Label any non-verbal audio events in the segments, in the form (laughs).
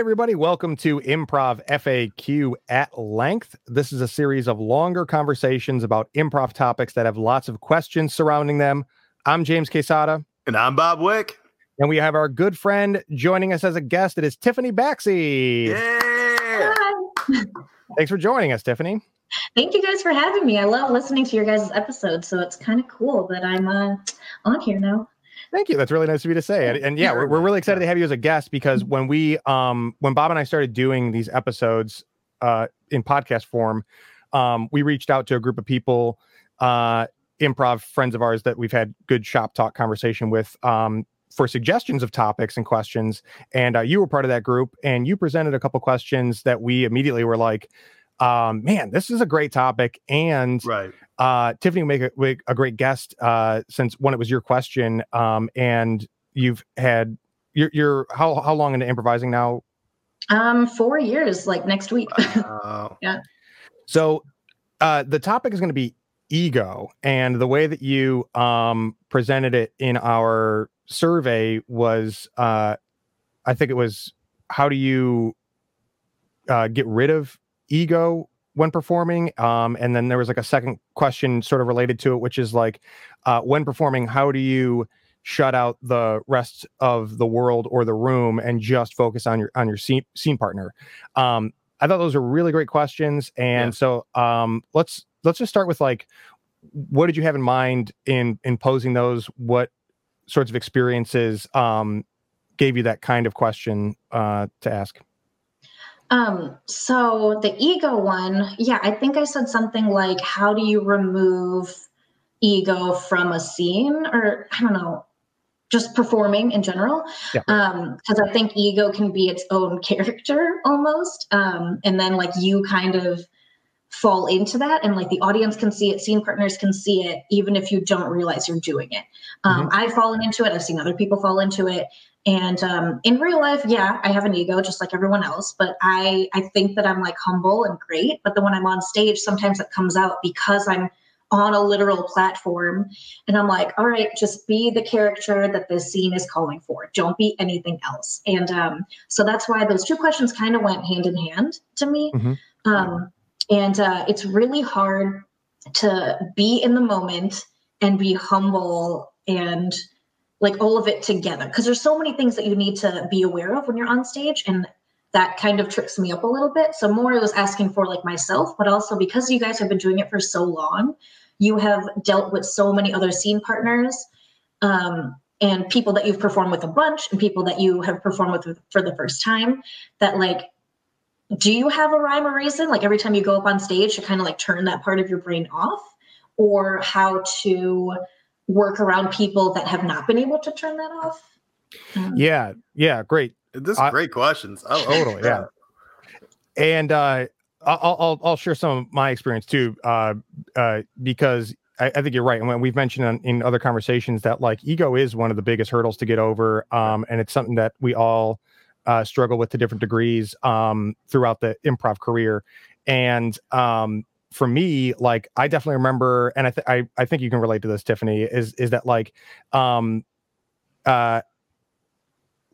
everybody. Welcome to Improv FAQ at Length. This is a series of longer conversations about improv topics that have lots of questions surrounding them. I'm James Quesada. And I'm Bob Wick. And we have our good friend joining us as a guest. It is Tiffany Baxi. Yeah. Thanks for joining us, Tiffany. Thank you guys for having me. I love listening to your guys' episodes, so it's kind of cool that I'm uh, on here now. Thank you. That's really nice of you to say. And, and yeah, we're, we're really excited to have you as a guest because when we um when Bob and I started doing these episodes uh in podcast form, um we reached out to a group of people, uh improv friends of ours that we've had good shop talk conversation with um for suggestions of topics and questions. And uh, you were part of that group and you presented a couple questions that we immediately were like, um, man, this is a great topic. And Right. uh, Tiffany make a, make a great guest uh, since when it was your question. Um, and you've had, you're, you're how, how long into improvising now? Um, four years, like next week. Wow. (laughs) So uh, the topic is going to be ego. And the way that you um, presented it in our survey was, uh, I think it was, how do you uh, get rid of ego when performing? Um, and then there was like a second question sort of related to it, which is like, uh, when performing, how do you shut out the rest of the world or the room and just focus on your on your scene, scene partner? Um, I thought those were really great questions, and Yeah. so um, let's let's just start with like, what did you have in mind in in posing those? What sorts of experiences um, gave you that kind of question uh, to ask? Um, so the ego one, yeah, I think I said something like, how do you remove ego from a scene? Or I don't know, just performing in general. Yeah. Um, because I think ego can be its own (laughs) character almost. Um, and then like you kind of fall into that and like the audience can see it, scene partners can see it, even if you don't realize you're doing it. Um, I've fallen into it, I've seen other people fall into it. And um, in real life, yeah, I have an ego just like everyone else, but I I think that I'm like humble and great. But then when I'm on stage, sometimes it comes out because I'm on a literal platform, and I'm like, all right, just be the character that this scene is calling for. Don't be anything else. And um, so that's why those two questions kind of went hand in hand to me. Mhm. Um, and uh, it's really hard to be in the moment and be humble and like all of it together. Because there's so many things that you need to be aware of when you're on stage and that kind of tricks me up a little bit. So more i was asking for like myself but also because you guys have been doing it for so long you have dealt with so many other scene partners um, and people that you've performed with a bunch and people that you have performed with for the first time that like do you have a rhyme or reason? Like every time you go up on stage to kind of like turn that part of your brain off or how to work around people that have not been able to turn that off Um, Yeah, yeah, great. This is I- great questions. I love Totally, yeah. and uh, I'll, I'll I'll share some of my experience too, uh, uh, because I, I think you're right. And when we've mentioned in, in other conversations that like ego is one of the biggest hurdles to get over, um, and it's something that we all uh, struggle with to different degrees um, throughout the improv career. And um, for me, like I definitely remember, and I th- I I think you can relate to this, Tiffany. Is is that like, um, uh,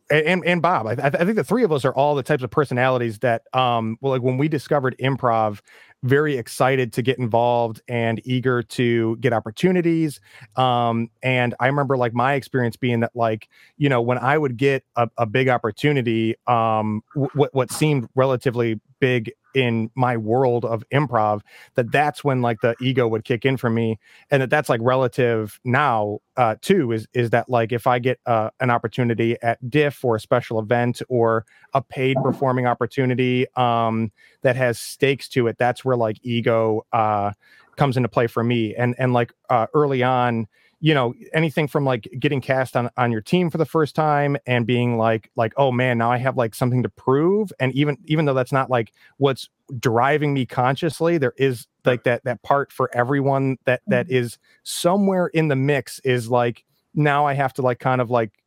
and and Bob, I, I think the three of us are all the types of personalities that, um, well, like when we discovered improv, very excited to get involved and eager to get opportunities. Um, and I remember like my experience being that, like, you know, when I would get a, a big opportunity, um, w- what seemed relatively big in my world of improv, that that's when like the ego would kick in for me, and that that's like relative now uh, too. Is is that like if I get uh, an opportunity at Diff or a special event or a paid performing opportunity um, that has stakes to it, that's where like ego uh, comes into play for me. And and like uh, early on, you know, anything from like getting cast on on your team for the first time and being like like oh man, now I have like something to prove. And even even though that's not like what's driving me consciously, there is like that that part for everyone that that is somewhere in the mix is like now I have to like kind of like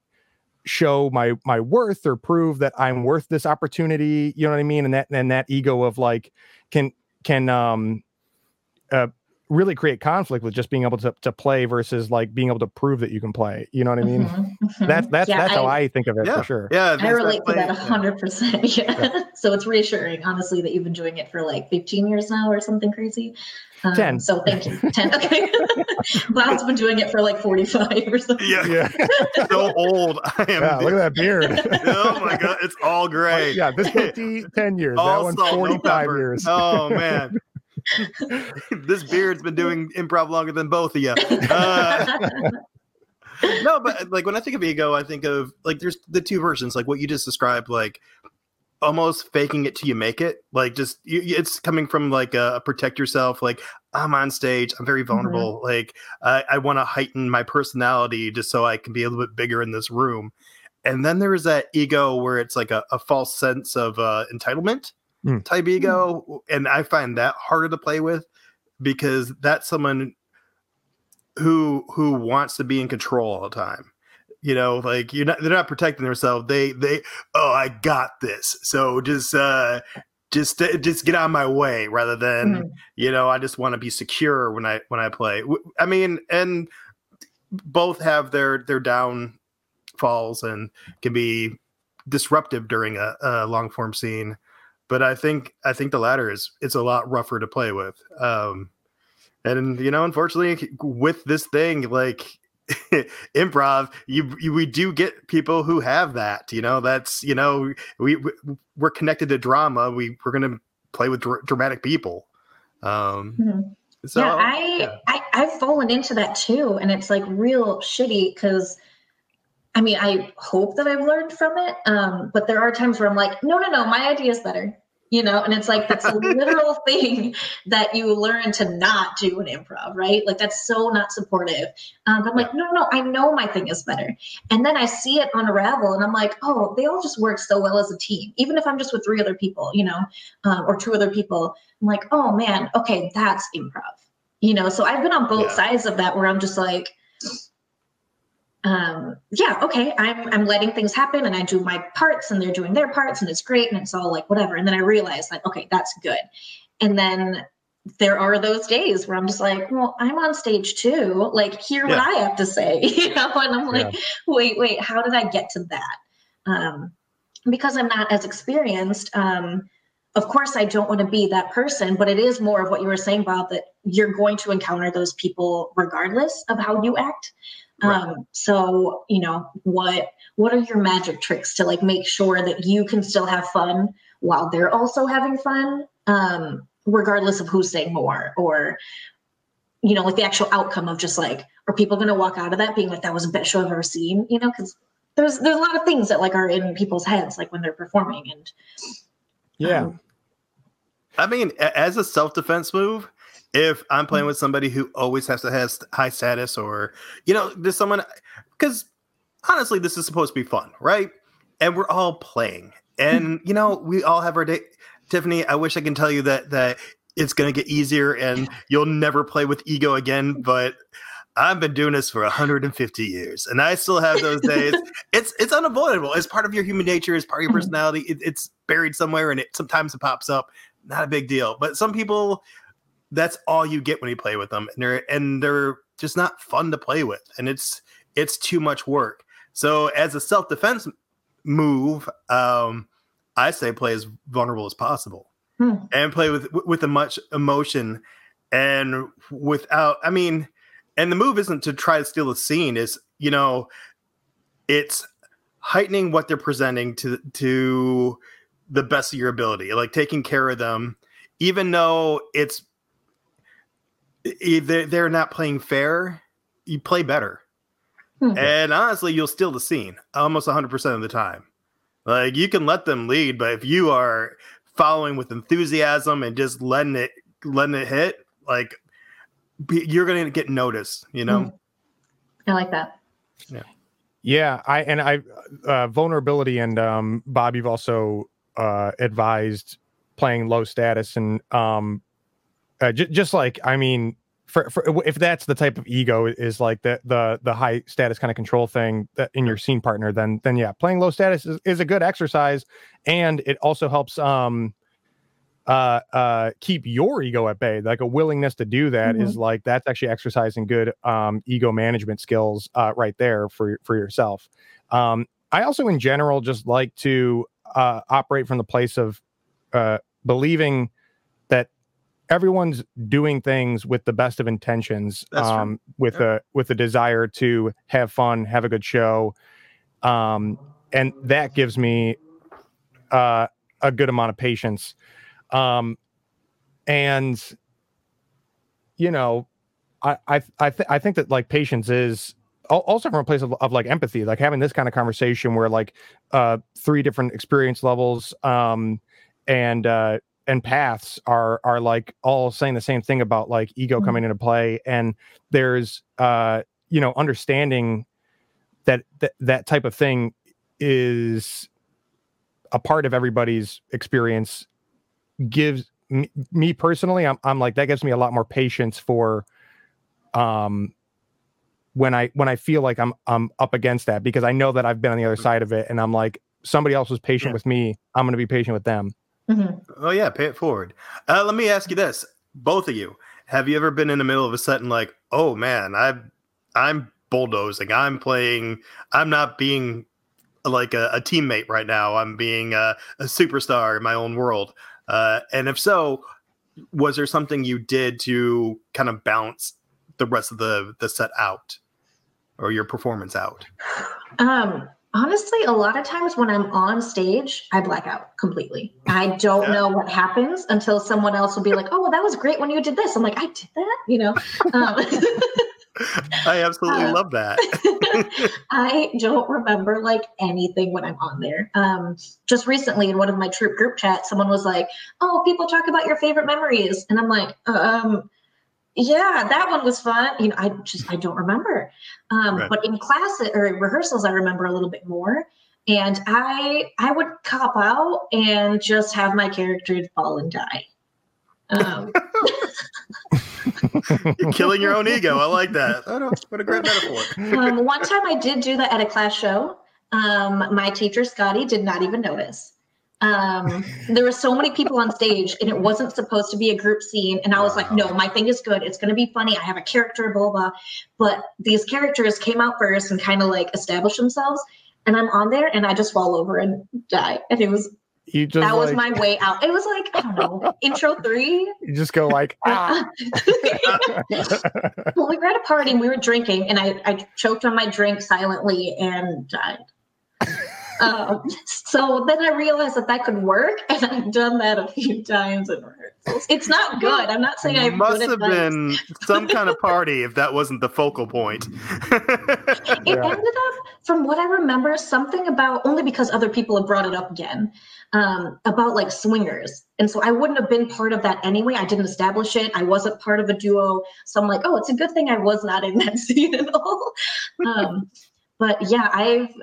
show my my worth or prove that I'm worth this opportunity. You know what I mean? And that and that ego of like can can um uh really create conflict with just being able to to play versus like being able to prove that you can play. You know what I mean? Mhm, mhm. That's that's Yeah, that's how I- I think of it Yeah. for sure. Yeah, I these relate to that a yeah. hundred percent. (laughs) Yeah. so it's reassuring, honestly, that you've been doing it for like 15 years now or something crazy. Um, 10. So thank you. 10. (laughs) Okay. (laughs) Bob's been doing it for like 45 or something. Yeah, Yeah. so old. I am. yeah, look at that beard. oh my god, it's all gray. yeah, this goatee, 10 years. All that one's salt, no 45 years. Oh man, (laughs) this beard's been doing improv longer than both of you. Uh, (laughs) no, but like when I think of ego, I think of like there's the two versions, like what you just described, like almost faking it till you make it. Like just you, it's coming from like a, protect yourself. Like I'm on stage, I'm very vulnerable. Like I, I want to heighten my personality just so I can be a little bit bigger in this room. And then there is that ego where it's like a, a false sense of uh, entitlement Mm. type ego, and I find that harder to play with because that's someone who who wants to be in control all the time. You know like you're not they're not protecting themselves. They they oh i got this. So just uh just just get out of my way rather than Mhm. you know i just want to be secure when i when i play. I mean and both have their their downfalls and can be disruptive during a, a long form scene but i think i think the latter is it's a lot rougher to play with um and you know unfortunately with this thing like (laughs) improv you, you we do get people who have that you know that's you know we, we we're connected to drama we we're gonna play with dr- dramatic people um Mhm. so yeah, I, yeah. I I've fallen into that too, and it's like real shitty because, I mean, I hope that I've learned from it, um, but there are times where I'm like, no, no, no, my idea is better, you know, and it's like that's a (laughs) literal thing that you learn to not do in improv, right? Like that's so not supportive. Um, but I'm like, no, no, I know my thing is better, and then I see it unravel, and I'm like, oh, they all just work so well as a team, even if I'm just with three other people, you know, um, or two other people. I'm like, oh man, okay, that's improv. You know, so I've been on both Yeah. sides of that where I'm just like, um, yeah, okay, I'm I'm letting things happen and I do my parts and they're doing their parts and it's great and it's all like whatever. And then I realize like, okay, that's good. And then there are those days where I'm just like, well, I'm on stage too. Like, hear what I have to say, (laughs) you know? And I'm like, wait, wait, how did I get to that? Um, because I'm not as experienced, um, of course I don't want to be that person, but it is more of what you were saying, Bob, that you're going to encounter those people regardless of how you act. Right. Um, so, you know, what what are your magic tricks to like make sure that you can still have fun while they're also having fun? Um, regardless of who's saying more or you know, like the actual outcome of just like, are people gonna walk out of that being like that was the best show I've ever seen? You know, because there's there's a lot of things that like are in people's heads like when they're performing and Yeah. um, I mean, as a self defense move, if I'm playing with somebody who always has to have high status, or you know, there's someone because honestly, this is supposed to be fun, right? And we're all playing, and (laughs) you know, we all have our day. Tiffany, I wish I can tell you that that it's going to get easier and you'll never play with ego again, (laughs) but. I've been doing this for 150 years, and I still have those days. (laughs) it's it's unavoidable. It's part of your human nature. It's part of your Mhm. personality. It, it's buried somewhere, and it sometimes it pops up not a big deal. But some people, that's all you get when you play with them, and they're and they're just not fun to play with, and it's it's too much work. So as a self defense move, um, I say play as vulnerable as possible, Hmm. and play with with a much emotion, and without. I mean, and the move isn't to try to steal a scene. Is you know, it's heightening what they're presenting to to the best of your ability, like taking care of them, even though it's they're not playing fair, you play better. Hmm. And honestly, you'll steal the scene almost 100% of the time. Like you can let them lead, but if you are following with enthusiasm and just letting it letting it hit, like you're going to get noticed, you know. Hmm. I like that. Yeah. Yeah, I and I uh, vulnerability and um, Bob, you've also uh, advised playing low status and um, uh, j- just like I mean, for, for if that's the type of ego is like the the the high status kind of control thing that in your scene partner, then then yeah, playing low status is, is a good exercise, and it also helps um uh uh keep your ego at bay. Like a willingness to do that is like that's actually exercising good um ego management skills uh right there for for yourself. Um i also in general just like to uh operate from the place of uh believing that everyone's doing things with the best of intentions um with Yeah. a with a desire to have fun have a good show. Um and that gives me uh a good amount of patience. Um and you know i i i, th- I think that like patience is also from a place of, of like empathy like having this kind of conversation where like uh three different experience levels um and uh and paths are are like all saying the same thing about like ego Mhm. coming into play and there's uh you know understanding that that that type of thing is a part of everybody's experience gives me, me personally I'm, I'm like that gives me a lot more patience for um when i when i feel like i'm i'm up against that because i know that i've been on the other side of it and i'm like somebody else was patient Yeah. with me i'm going to be patient with them Mhm. Oh yeah, pay it forward. Uh, let me ask you this, both of you: Have you ever been in the middle of a set and like, oh man, I'm I'm bulldozing. I'm playing. I'm not being like a, a teammate right now. I'm being a, a superstar in my own world. Uh, and if so, was there something you did to kind of balance the rest of the the set out, or your performance out? Um, honestly, a lot of times when I'm on stage, I black out completely. I don't Yeah. know what happens until someone else will be like, "Oh, well, that was great when you did this." I'm like, "I did that," you know. Um, (laughs) I absolutely Uh, love that. (laughs) I don't remember like anything when I'm on there. Um, just recently in one of my troupe group chats, someone was like, "Oh, people talk about your favorite memories," and I'm like, um, "Yeah, that one was fun." You know, I just I don't remember. Um, Right. But in class or rehearsals, I remember a little bit more. And I I would cop out and just have my character fall and die. Um, (laughs) You're killing your own ego. I like that. Oh, no, what a great metaphor. um, one time I did do that at a class show. Um, my teacher, Scotty, did not even notice. Um, there were so many people on stage and it wasn't supposed to be a group scene. And I was like, no, my thing is good. It's going to be funny. I have a character, blah, blah. But these characters came out first and kind of like established themselves. And I'm on there and I just fall over and die. And it was, you just that was my way out. It was like, I don't know, (laughs) intro three. you just go like (laughs) ah. (laughs) well, we were at a party and we were drinking, and I, I choked on my drink silently and died. Um, so then I realized that that could work, and I've done that a few times in rehearsals. It's not good. I'm not saying I must have been some kind of party if that wasn't the focal point. (laughs) It Yeah. ended up, from what I remember, something about only because other people have brought it up again um, about like swingers. And so I wouldn't have been part of that anyway. I didn't establish it. I wasn't part of a duo. So I'm like, oh, it's a good thing I was not in that (laughs) scene at all. Um, but yeah, I've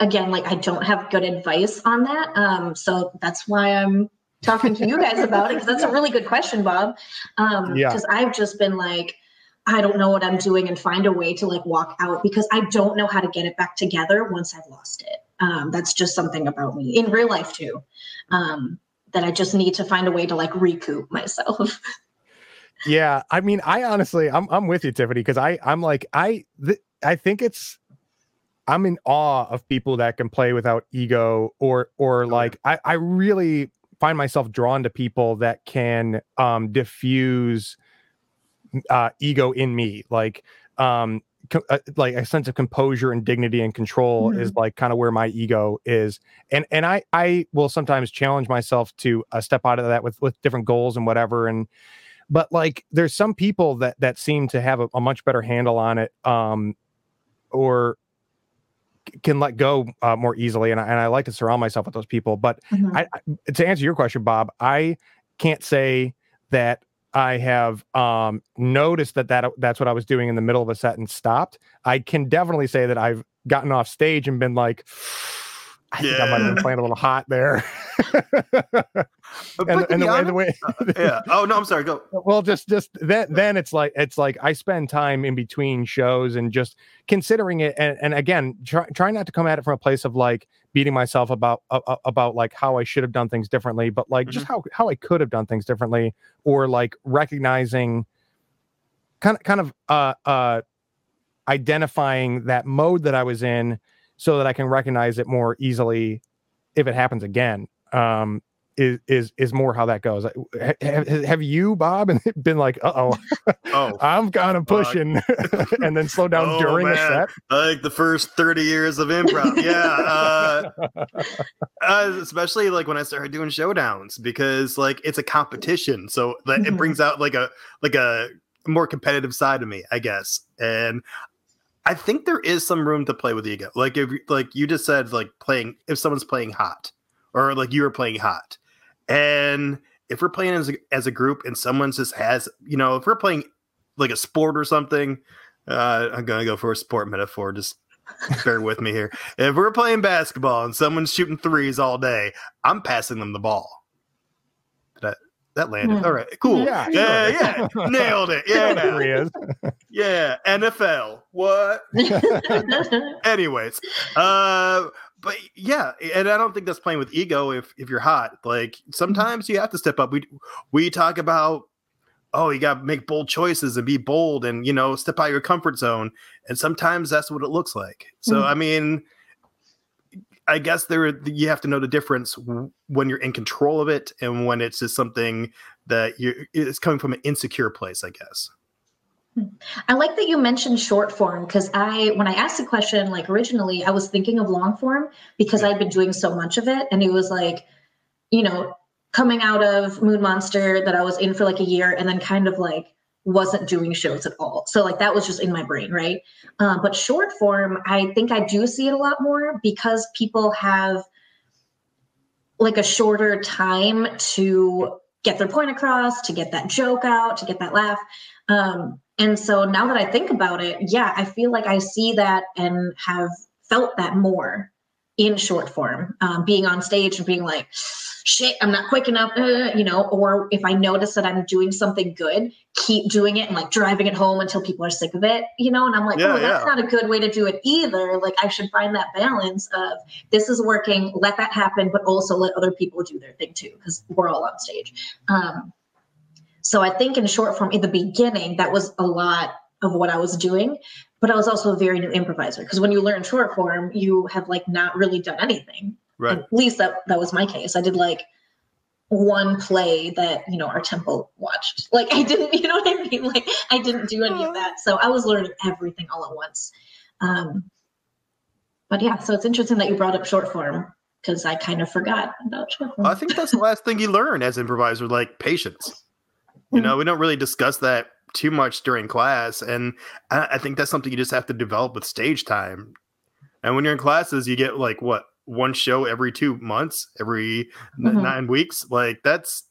again, like I don't have good advice on that. Um, so that's why I'm talking to you guys about it because that's a really good question, Bob. Um, Yeah. because I've just been like, I don't know what I'm doing and find a way to like walk out because I don't know how to get it back together once I've lost it. Um, that's just something about me in real life too. Um, that I just need to find a way to like recoup myself. (laughs) Yeah, I mean, I honestly, I'm I'm with you, Tiffany, because I I'm like I th- I think it's I'm in awe of people that can play without ego, or or yeah. like I I really find myself drawn to people that can um diffuse uh ego in me, like um co- uh, like a sense of composure and dignity and control is like kind of where my ego is and and i i will sometimes challenge myself to uh, step out of that with with different goals and whatever and but like there's some people that that seem to have a, a much better handle on it um or can let go uh, more easily and I, and I like to surround myself with those people but I, I to answer your question bob i can't say that i have um noticed that that that's what i was doing in the middle of a set and stopped. I can definitely say that i've gotten off stage and been like I think I might have been playing a little hot there. (laughs) And, and the way, the way uh, yeah. Oh no, I'm sorry. Go. (laughs) well just just then then it's like it's like i spend time in between shows and just considering it and, and again try, trying not to come at it from a place of like beating myself about uh, about like how i should have done things differently but like just how how i could have done things differently or like recognizing kind of kind of uh uh identifying that mode that i was in so that i can recognize it more easily if it happens again um is is is more how that goes. Have, have you, Bob, (laughs) been like, uh (laughs) oh, Oh, (laughs) I'm kind of pushing, and then slow down Oh, during a man. set? like the first 30 years of improv. Yeah. Uh, uh, especially like when I started doing showdowns because like it's a competition. So that it Mhm. brings out like a like a more competitive side of me, I guess. And I think there is some room to play with ego. Like if you- like you just said like playing if someone's playing hot or like you were playing hot. And if we're playing as a, as a group and someone just has, you know, if we're playing like a sport or something, uh, I'm gonna go for a sport metaphor. Just bear with me here. (laughs) If we're playing basketball and someone's shooting threes all day, I'm passing them the ball. That that landed. Hmm. All right, cool. Yeah, Yeah, yeah, (laughs) nailed it. Yeah, There Yeah, he is. Yeah. NFL. What? (laughs) Anyways, uh, but yeah, and I don't think that's playing with ego. If if you're hot, like sometimes you have to step up. We we talk about oh, you got to make bold choices and be bold, and you know, step out your comfort zone. And sometimes that's what it looks like. So Mhm. I mean, I guess there you have to know the difference when you're in control of it and when it's just something that you it's coming from an insecure place. I guess. I like that you mentioned short form because I, when I asked the question, like originally, I was thinking of long form because I'd been doing so much of it. And it was like, you know, coming out of Moon Monster that I was in for like a year and then kind of like wasn't doing shows at all. So, like, that was just in my brain, right? Um, but short form, I think I do see it a lot more because people have like a shorter time to get their point across, to get that joke out, to get that laugh. Um, and so now that I think about it, yeah, I feel like I see that and have felt that more in short form, um, being on stage and being like, shit, I'm not quick enough, uh, you know, or if I notice that I'm doing something good, keep doing it and like driving it home until people are sick of it, you know, and I'm like, Yeah, oh, that's yeah. not a good way to do it either. Like, I should find that balance of this is working, let that happen, but also let other people do their thing too, because we're all on stage. Um, so I think in short form, in the beginning, that was a lot of what I was doing, but I was also a very new improviser because when you learn short form, you have like not really done anything. Right. At least that that was my case. I did like one play that you know our temple watched. Like I didn't, (laughs) you know what I mean? Like I didn't do any of that. So I was learning everything all at once. Um, but yeah, so it's interesting that you brought up short form because I kind of forgot about short form. I think that's the last thing you learn as improviser, like patience. You know, we don't really discuss that too much during class, and I, I think that's something you just have to develop with stage time. And when you're in classes, you get like what one show every two months, every n- Mhm. nine weeks. Like that's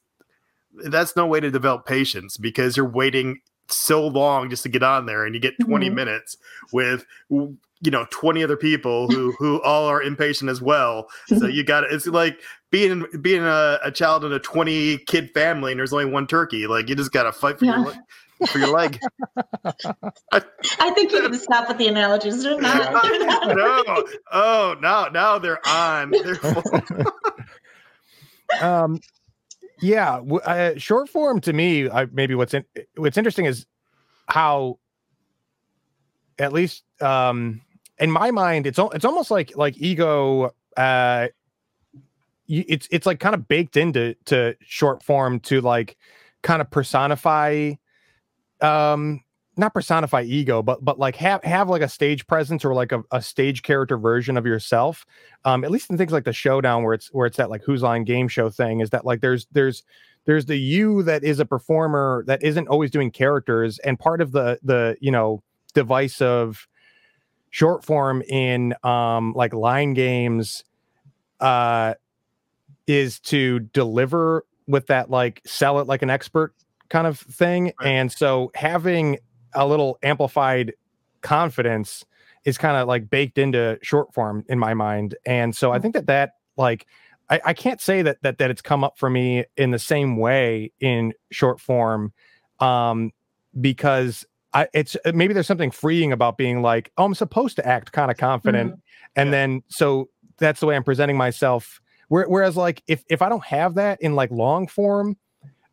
that's no way to develop patience because you're waiting so long just to get on there, and you get 20 Mhm. minutes with you know 20 other people who who all are impatient as well. So you got it's like being being a, a child in a 20 kid family and there's only one turkey like you just gotta fight for Yeah. your leg for your leg (laughs) I think you need to stop with the analogies. They're not. (laughs) They're not no oh now now they're on (laughs) they're um yeah uh, short form to me I, maybe what's in, what's interesting is how at least um in my mind it's it's almost like like ego uh you, it's it's like kind of baked into to short form to like kind of personify um not personify ego but but like have have like a stage presence or like a, a stage character version of yourself um at least in things like the showdown where it's where it's that like whose line game show thing is that like there's there's there's the you that is a performer that isn't always doing characters and part of the the you know device of short form in um like line games uh is to deliver with that like sell it like an expert kind of thing Right. and so having a little amplified confidence is kind of like baked into short form in my mind. And so I think that that like I, I can't say that that that it's come up for me in the same way in short form um because I it's maybe there's something freeing about being like, oh, I'm supposed to act kind of confident. Mhm. And Yeah. then so that's the way I'm presenting myself. Where, whereas like if if I don't have that in like long form,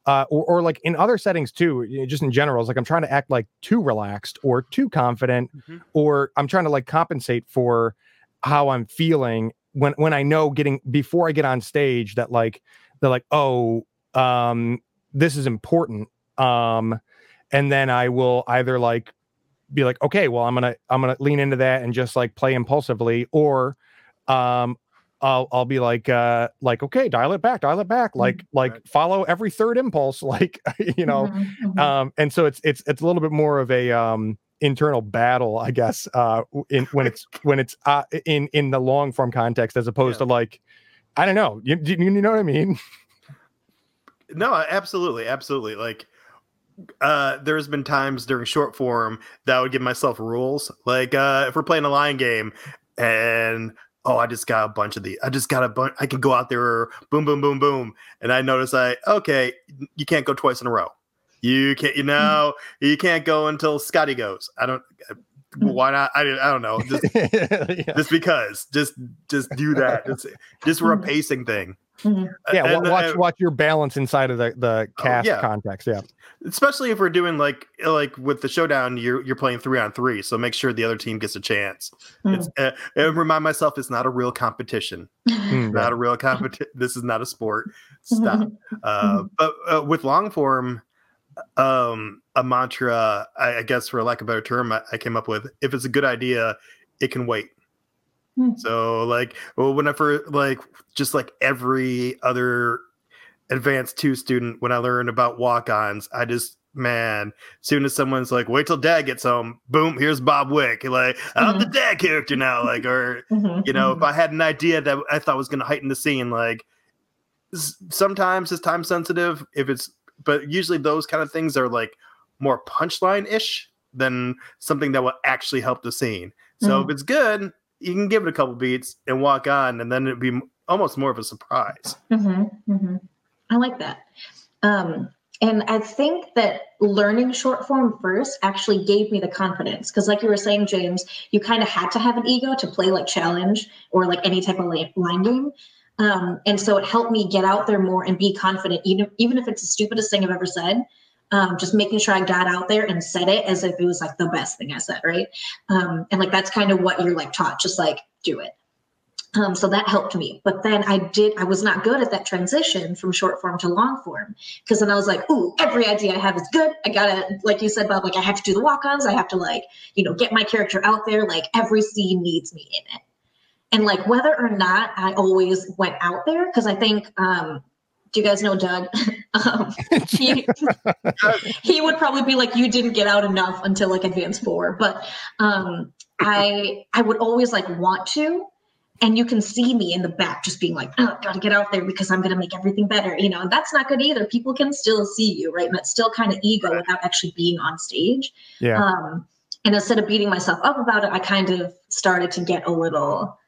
uh, or, or like in other settings too, you know, just in general, it's like I'm trying to act like too relaxed or too confident, Mhm. or I'm trying to like compensate for how I'm feeling when when I know getting before I get on stage that like they're like, oh, um, this is important. Um, and then I will either like be like, okay, well, I'm gonna I'm gonna lean into that and just like play impulsively, or um I'll I'll be like uh like okay, dial it back, dial it back, like like follow every third impulse, (laughs) like you know, Mhm, mhm. um and so it's it's it's a little bit more of a um internal battle i guess uh in when it's (laughs) when it's uh in in the long form context as opposed Yeah. to like i don't know you, you, you know what i mean No, absolutely, absolutely. Like, uh, there's been times during short form that I would give myself rules. Like, uh, if we're playing a line game, and oh, I just got a bunch of the, I just got a bunch. I can go out there, boom, boom, boom, boom, and I notice I okay, you can't go twice in a row. You can't, you mm-hmm. know, you can't go until Scotty goes. I don't. Uh, mm. Why not? I, I don't know. (laughs) Just yeah, just because. Just just do that. Just just for a mm. pacing thing. Mhm. yeah wa- And, uh, watch watch your balance inside of the the Oh, cast yeah. context yeah. Especially if we're doing like like with the showdown you're you're playing three on three so make sure the other team gets a chance. Mm. it's uh, and remind myself it's not a real competition. (laughs) Mm, not a real competition this is not a sport. Stop. (laughs) Uh but uh, with long form um a mantra I, I guess for lack of a better term I, I came up with if it's a good idea it can wait Hmm. so like well whenever like just like every other advanced two student when i learned about walk-ons i just man soon as someone's like wait till dad gets home boom here's bob wick like i'm the dad character now like or Mhm, you know mhm. if i had an idea that i thought was going to heighten the scene like sometimes it's time sensitive if it's but usually those kind of things are like more punchline ish than something that will actually help the scene so if it's good you can give it a couple beats and walk on and then it'd be almost more of a surprise hmm hmm I like that. Um, and I think that learning short form first actually gave me the confidence because, like you were saying, James, you kind of had to have an ego to play like challenge or like any type of li- line game. Um, and so it helped me get out there more and be confident, even even if it's the stupidest thing I've ever said. Um, just making sure I got out there and said it as if it was like the best thing I said, right? Um, and like that's kind of what you're like taught, just like do it. Um, so that helped me. But then I did, I was not good at that transition from short form to long form. Cause then I was like, ooh, every idea I have is good. I gotta, like you said, Bob, like I have to do the walk ons. I have to like, you know, get my character out there. Like every scene needs me in it. And like whether or not I always went out there, because I think, um, do you guys know Doug? (laughs) um, he, (laughs) he would probably be like, you didn't get out enough until like advanced four. But um, I I would always like want to, and you can see me in the back just being like, oh, gotta get out there because I'm gonna make everything better, you know. And that's not good either. People can still see you, right? And that's still kind of ego without actually being on stage. yeah Um, and instead of beating myself up about it, I kind of started to get a little,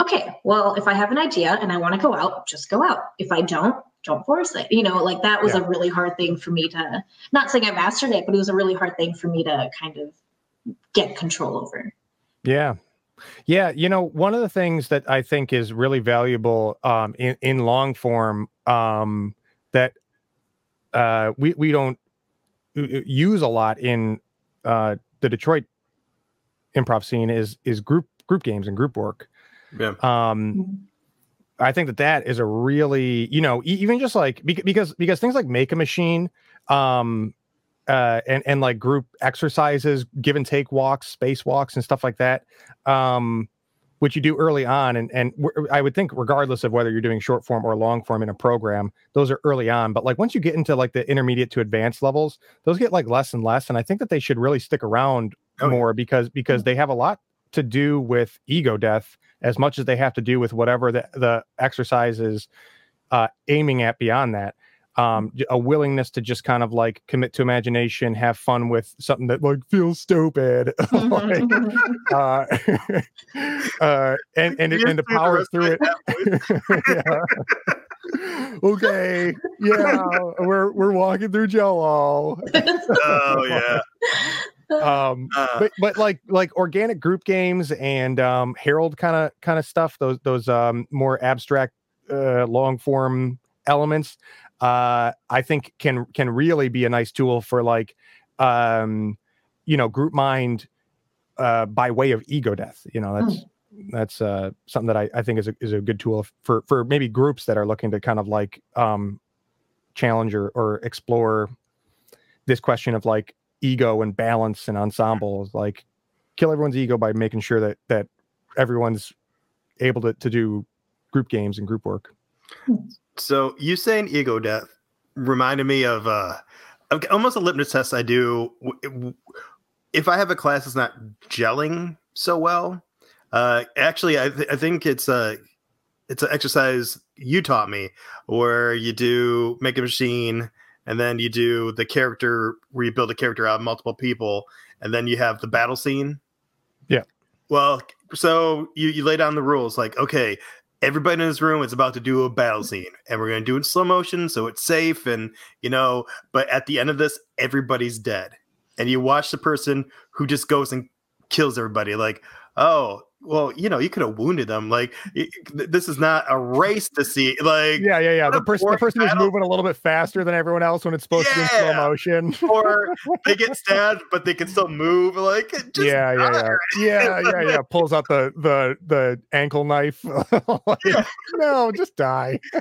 okay, well, if I have an idea and I want to go out, just go out. If I don't, don't force it. You know, like that was Yeah. a really hard thing for me to, not saying I mastered it, but it was a really hard thing for me to kind of get control over. Yeah. Yeah, you know, one of the things that I think is really valuable um, in in long form um, that uh, we we don't use a lot in uh, the Detroit improv scene is is group group games and group work. Yeah. Um, I think that that is a really, you know, even just like because because things like make a machine, um, uh, and and like group exercises, give and take walks, space walks, and stuff like that, um, which you do early on, and and I would think regardless of whether you're doing short form or long form in a program, those are early on. But like once you get into like the intermediate to advanced levels, those get like less and less, and I think that they should really stick around Oh, more because because they have a lot to do with ego death as much as they have to do with whatever the, the exercise is uh, aiming at beyond that. um, j- a willingness to just kind of like commit to imagination, have fun with something that like feels stupid, (laughs) like, uh, (laughs) uh, and and, and to the power through it. (laughs) okay, yeah, we're we're walking through Jello. oh yeah. Um, (laughs) Uh, but but like like organic group games and um Harold kind of kind of stuff those those um more abstract uh long form elements uh i think can can really be a nice tool for like um you know group mind uh by way of ego death you know that's that's uh something that I, I think is a, is a good tool for for maybe groups that are looking to kind of like um challenge or, or explore this question of like ego and balance and ensembles like kill everyone's ego by making sure that that everyone's able to, to do group games and group work So you saying ego death reminded me of uh almost a litmus test I do if I have a class that's not gelling so well. Uh, actually, I, th- I think it's a it's an exercise you taught me where you do make a machine and then you do the character where you build a character out of multiple people and then you have the battle scene. Yeah. Well, so you you lay down the rules like okay, everybody in this room is about to do a battle scene and we're going to do it in slow motion so it's safe and you know but at the end of this everybody's dead and you watch the person who just goes and kills everybody like oh well you know you could have wounded them like this is not a race to see like yeah yeah yeah the person the person is moving a little bit faster than everyone else when it's supposed to be in slow motion. or they get (laughs) stabbed but they can still move like just yeah yeah yeah. yeah yeah yeah pulls out the the the ankle knife. (laughs) Like, Yeah. no just die. (laughs)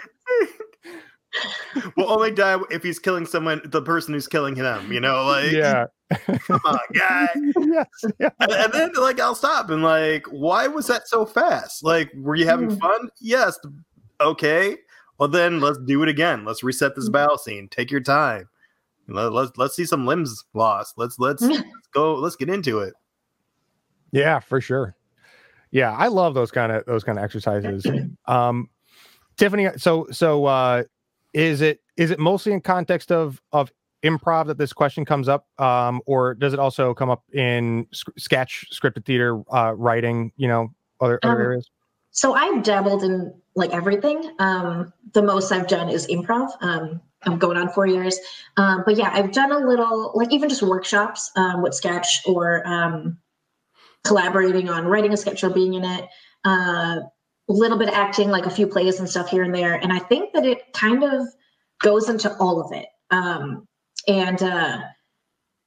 Will only die if he's killing someone the person who's killing him you know like yeah come on (laughs) guy yes yeah. and, and then like I'll stop and like, why was that so fast? Like, were you having Mm. fun? Yes. Okay. Well then let's do it again. Let's reset this Mm. battle scene. Take your time. Let, let's let's see some limbs lost. Let's let's, (laughs) let's go. Let's get into it. Yeah, for sure. Yeah, I love those kind of those kind of exercises. (clears throat) Um Tiffany, so so uh is it is it mostly in context of of improv that this question comes up um or does it also come up in sc- sketch scripted theater uh writing, you know, other other Um, areas? So I've dabbled in like everything. Um, the most I've done is improv. Um, I'm going on four years. Um, but yeah, I've done a little, like even just workshops um, with sketch or um, collaborating on writing a sketch or being in it. Uh, a little bit of acting, like a few plays and stuff here and there. And I think that it kind of goes into all of it. Um, and uh,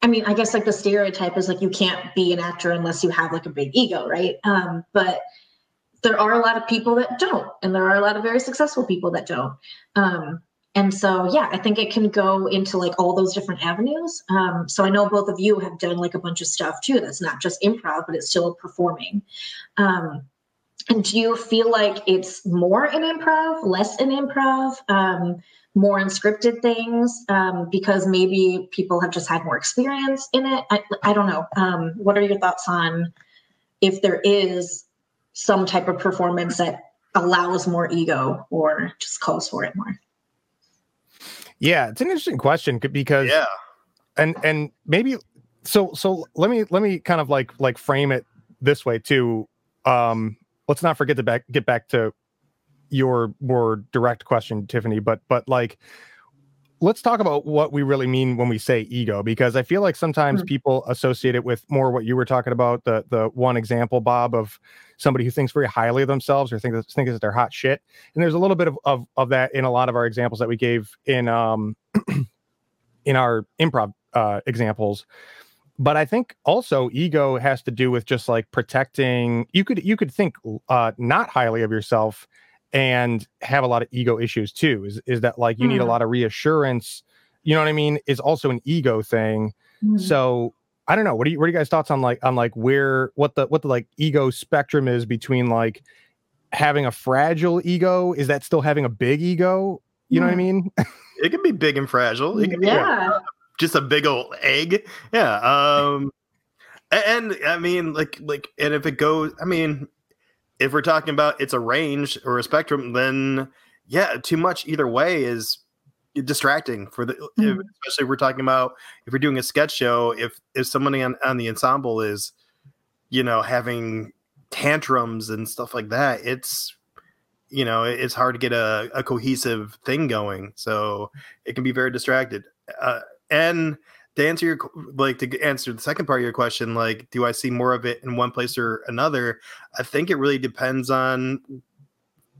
I mean, I guess like the stereotype is like you can't be an actor unless you have like a big ego, right? Um, but there are a lot of people that don't, and there are a lot of very successful people that don't. Um, and so, yeah, I think it can go into like all those different avenues. Um, so I know both of you have done like a bunch of stuff too. That's not just improv, but it's still performing. Um, and do you feel like it's more in improv, less in improv, um, more unscripted things um, because maybe people have just had more experience in it? I, I don't know. Um, what are your thoughts on if there is some type of performance that allows more ego or just calls for it more? Yeah, it's an interesting question because Yeah. and and maybe so so let me let me kind of like like frame it this way too um let's not forget to back get back to your more direct question tiffany but but like let's talk about what we really mean when we say ego because i feel like sometimes Mm. people associate it with more what you were talking about the the one example bob of somebody who thinks very highly of themselves or think that thinks that they're hot shit and there's a little bit of of, of that in a lot of our examples that we gave in um (clears throat) in our improv uh examples but i think also ego has to do with just like protecting you could you could think uh not highly of yourself and have a lot of ego issues too is is that like you need a Mhm. lot of reassurance you know what i mean is also an ego thing so i don't know what do you what are you guys thoughts on like on like where what the what the like ego spectrum is between like having a fragile ego is that still having a big ego you know what i mean It can be big and fragile. It can be yeah. just a big old egg. Yeah. Um a- and, I mean like like and if it goes I mean if we're talking about it's a range or a spectrum then yeah, too much either way is distracting for the Mhm. if, especially if we're talking about if we're doing a sketch show if if somebody on, on the ensemble is you know having tantrums and stuff like that it's you know it's hard to get a, a cohesive thing going so it can be very distracted uh, and to answer your like to answer the second part of your question like do i see more of it in one place or another i think it really depends on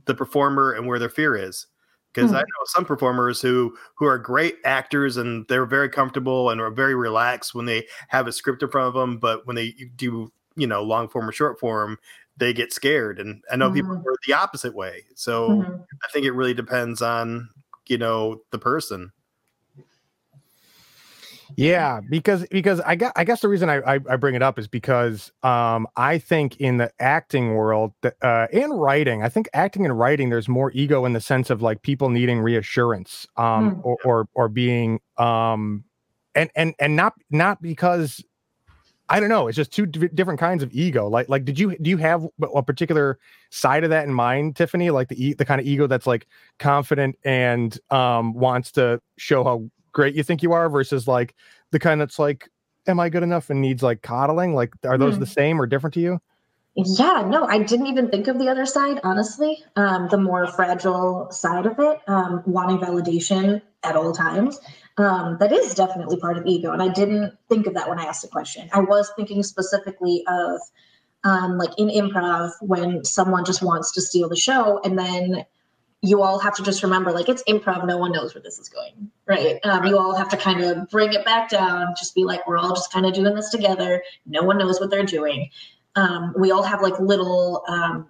the performer and where their fear is because Hmm. i know some performers who who are great actors and they're very comfortable and are very relaxed when they have a script in front of them but when they do you know long form or short form they get scared and i know people Mhm. are the opposite way so Mhm. i think it really depends on you know the person Yeah, because because I got I guess the reason I, I I bring it up is because um I think in the acting world that, uh and writing I think acting and writing there's more ego in the sense of like people needing reassurance um Hmm. or, or or being um and and and not not because I don't know it's just two di- different kinds of ego like like did you do you have a particular side of that in mind Tiffany like the e- the kind of ego that's like confident and um wants to show how great you think you are versus like the kind that's like am i good enough and needs like coddling like are those Hmm. the same or different to you Yeah, no, I didn't even think of the other side, honestly. Um, the more fragile side of it, um, wanting validation at all times. Um, that is definitely part of ego. And I didn't think of that when I asked the question. I was thinking specifically of um, like in improv when someone just wants to steal the show and then you all have to just remember like it's improv no one knows where this is going right? Um, you all have to kind of bring it back down just be like we're all just kind of doing this together. No one knows what they're doing. Um, we all have like little um,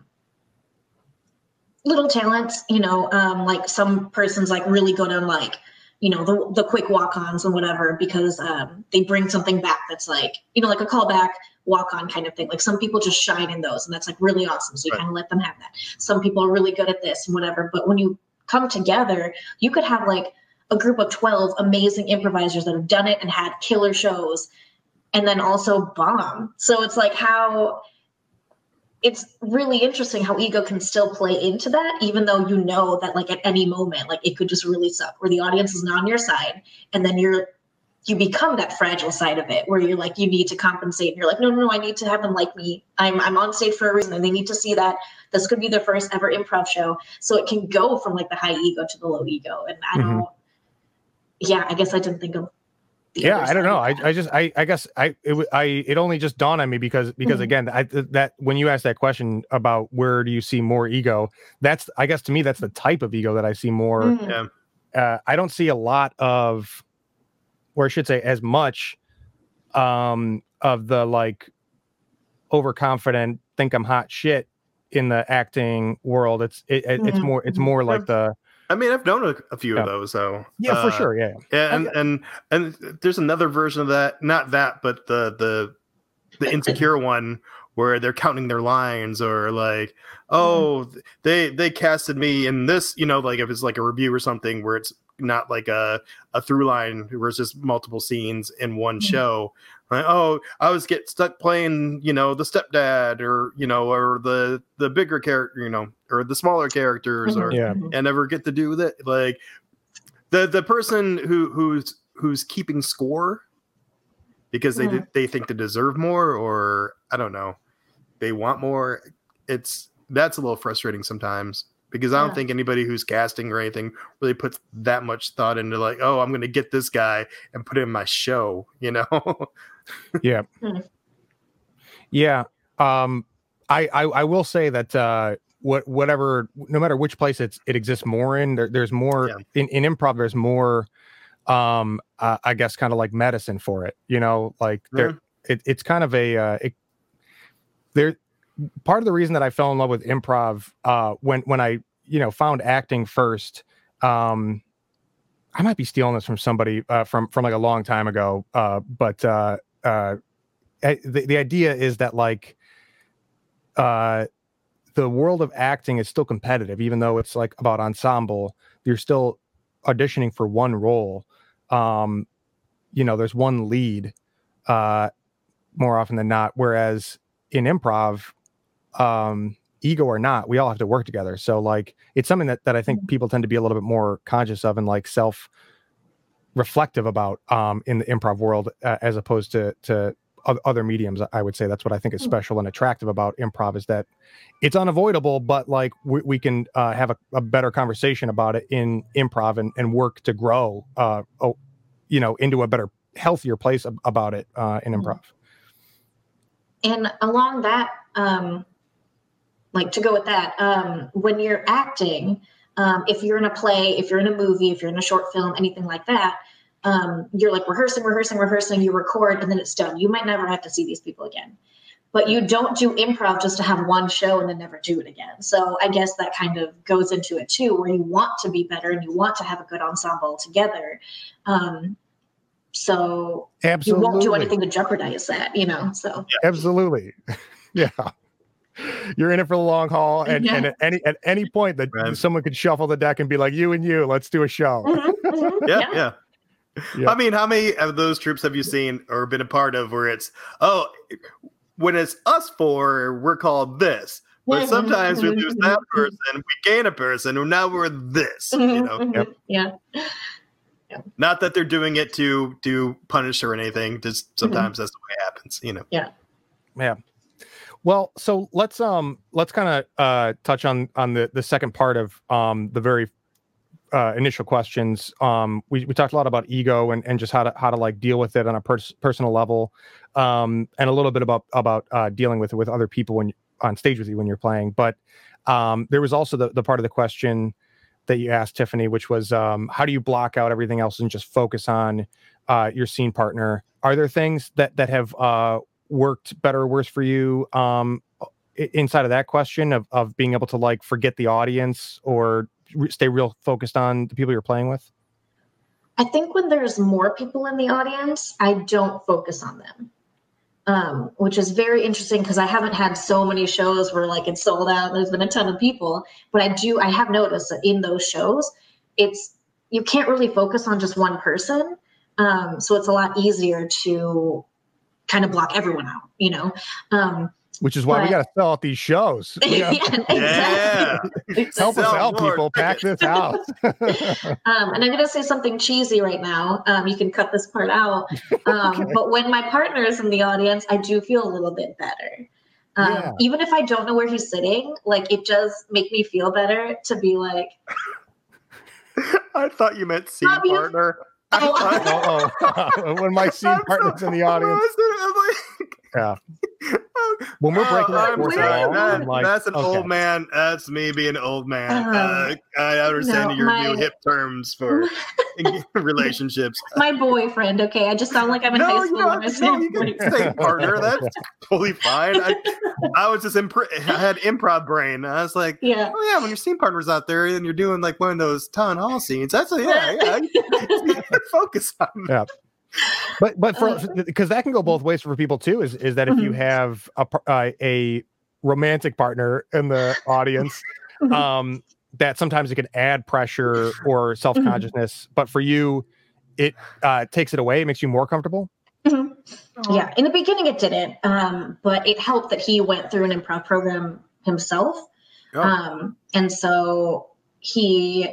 little talents you know um, like some person's like really good on like you know the, the quick walk-ons and whatever because um, they bring something back that's like you know like a callback walk-on kind of thing. Like some people just shine in those and that's like really awesome. So you Right. kind of let them have that. Some people are really good at this and whatever but when you come together you could have like a group of 12 amazing improvisers that have done it and had killer shows and then also bomb. So it's like how it's really interesting how ego can still play into that even though you know that like at any moment like it could just really suck where the audience is not on your side and then you're you become that fragile side of it where you're like you need to compensate and you're like no no no i need to have them like me. I'm i'm on stage for a reason and they need to see that. This could be their first ever improv show. So it can go from like the high ego to the low ego and i mm-hmm. don't yeah i guess i didn't think of yeah i don't know i i just i i guess i it, i it only just dawned on me because because Mhm. again i that when you asked that question about where do you see more ego that's i guess to me that's the type of ego that i see more Mm, uh, I don't see a lot of, or I should say, as much um, of the like overconfident, think I'm hot shit in the acting world. It's it, it- it's Mhm. more it's more like the i mean i've known a, a few Yeah. of those though yeah for Uh, sure yeah Yeah, and Okay. and and there's another version of that. Not that, but the the the (clears throat) insecure one where they're counting their lines or like, oh, they they casted me in this. You know, like if it's like a revue or something where it's not like a a through line where it's just multiple scenes in one Mhm. show. Like, oh, I was get stuck playing, you know, the stepdad or you know, or the the bigger character, you know, or the smaller characters, or mhm, Yeah. mhm. and never get to do that. Like the the person who who's who's keeping score because they Mhm. they think they deserve more, or I don't know, they want more. It's that's a little frustrating sometimes because I don't Yeah. think anybody who's casting or anything really puts that much thought into like, oh, I'm going to get this guy and put him in my show. You know? (laughs) yeah Mhm. yeah um I, I i will say that uh what whatever no matter which place it's it exists more in there, there's more Yeah. in, in improv there's more um uh, i guess kind of like medicine for it you know like there it, it's kind of a uh it, there part of the reason that i fell in love with improv uh when when i you know found acting first um i might be stealing this from somebody uh from from like a long time ago uh but uh uh I- the, the idea is that like uh the world of acting is still competitive even though it's like about ensemble you're still auditioning for one role um you know there's one lead uh more often than not whereas in improv um ego or not, we all have to work together. So like it's something that that I think people tend to be a little bit more conscious of and like self reflective about um in the improv world uh, as opposed to to other mediums i would say that's what i think is Mm. special and attractive about improv is that it's unavoidable but like we, we can uh, have a, a better conversation about it in improv and, and work to grow uh oh, you know into a better healthier place ab- about it uh in Mhm. improv and along that um like to go with that um when you're acting um if you're in a play if you're in a movie if you're in a short film anything like that um you're like rehearsing rehearsing rehearsing you record and then it's done. You might never have to see these people again. But you don't do improv just to have one show and then never do it again. So i guess that kind of goes into it too where you want to be better and you want to have a good ensemble together. Um so you won't do anything to jeopardize that you know so. Absolutely. (laughs) Yeah. You're in it for the long haul and, Yeah. and at any at any point that Right. someone could shuffle the deck and be like you and you let's do a show. Mhm, mhm, yeah, yeah. Yeah. I mean, how many of those troupes have you seen or been a part of where it's oh, when it's us four, we're called this, but sometimes we lose that (laughs) person, we gain a person, and now we're this. You mhm, know, mhm, Yep. Yeah. not that they're doing it to to punish or anything. Just sometimes that's the way it happens. You know. Yeah. Yeah. Well, so let's um let's kind of uh touch on on the the second part of um the very uh initial questions. Um we, we talked a lot about ego and, and just how to how to like deal with it on a pers- personal level. Um and a little bit about about uh dealing with it with other people when on stage with you when you're playing. But um there was also the, the part of the question that you asked Tiffany, which was um how do you block out everything else and just focus on uh your scene partner? Are there things that that have uh worked better or worse for you um inside of that question of, of being able to like forget the audience or stay real focused on the people you're playing with I think when there's more people in the audience, I don't focus on them. Um, which is very interesting because I haven't had so many shows where like it's sold out. There's been a ton of people, but I do. I have noticed that in those shows, it's you can't really focus on just one person. Um, so it's a lot easier to kind of block everyone out. You know. Um, which is why we got to sell out these shows (laughs) yeah, gotta Yeah. exactly. (laughs) help us Sell out more people pack this out. (laughs) Um, and I'm going to say something cheesy right now. Um, you can cut this part out. Um, But when my partner is in the audience, I do feel a little bit better. Um, Yeah. Even if I don't know where he's sitting, like it does make me feel better to be like, I thought you meant scene Rob, you- partner. I Oh. thought- Uh-oh. when my scene partner's in the audience I'm like, Yeah. (laughs) when we're breaking Oh, that fourth wall That- I'm like, that's an okay. old man. That's me being an old man. Uh, Uh, I understand no, your my- new hip terms for (laughs) (laughs) relationships. my boyfriend. Okay. I just sound like I'm in high No, you school. don't when I have to- say no, you can say partner. That's totally fine. I, I was just impr- I had improv brain. I was like, Yeah. oh yeah, when your scene partner's out there and you're doing like one of those town hall scenes, that's a, yeah, yeah. you can focus on. that. But but for Uh, because that can go both ways for people too is is that if you Mhm. have a uh, a romantic partner in the audience Mhm. um that sometimes it can add pressure or self-consciousness but for you it uh takes it away it makes you more comfortable Mhm. Yeah. In the beginning, it didn't. Um, but it helped that he went through an improv program himself. Oh. um and so he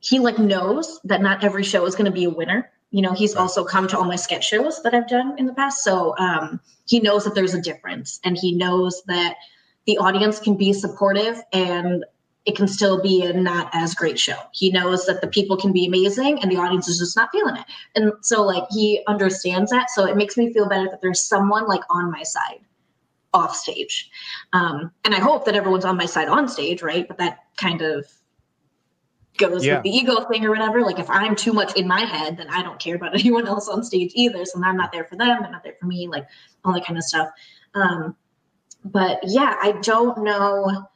he like knows that not every show is going to be a winner you know he's also come to all my sketch shows that i've done in the past. So um he knows that there's a difference and he knows that the audience can be supportive and it can still be a not as great show. He knows that the people can be amazing and the audience is just not feeling it. And so like he understands that. So it makes me feel better that there's someone like on my side off stage um, and I hope that everyone's on my side on stage, right? But that kind of goes Yeah. with the ego thing or whatever. Like if I'm too much in my head, then I don't care about (laughs) anyone else on stage either. So I'm not there for them, they're not there for me, like all that kind of stuff. Um, but yeah, I don't know,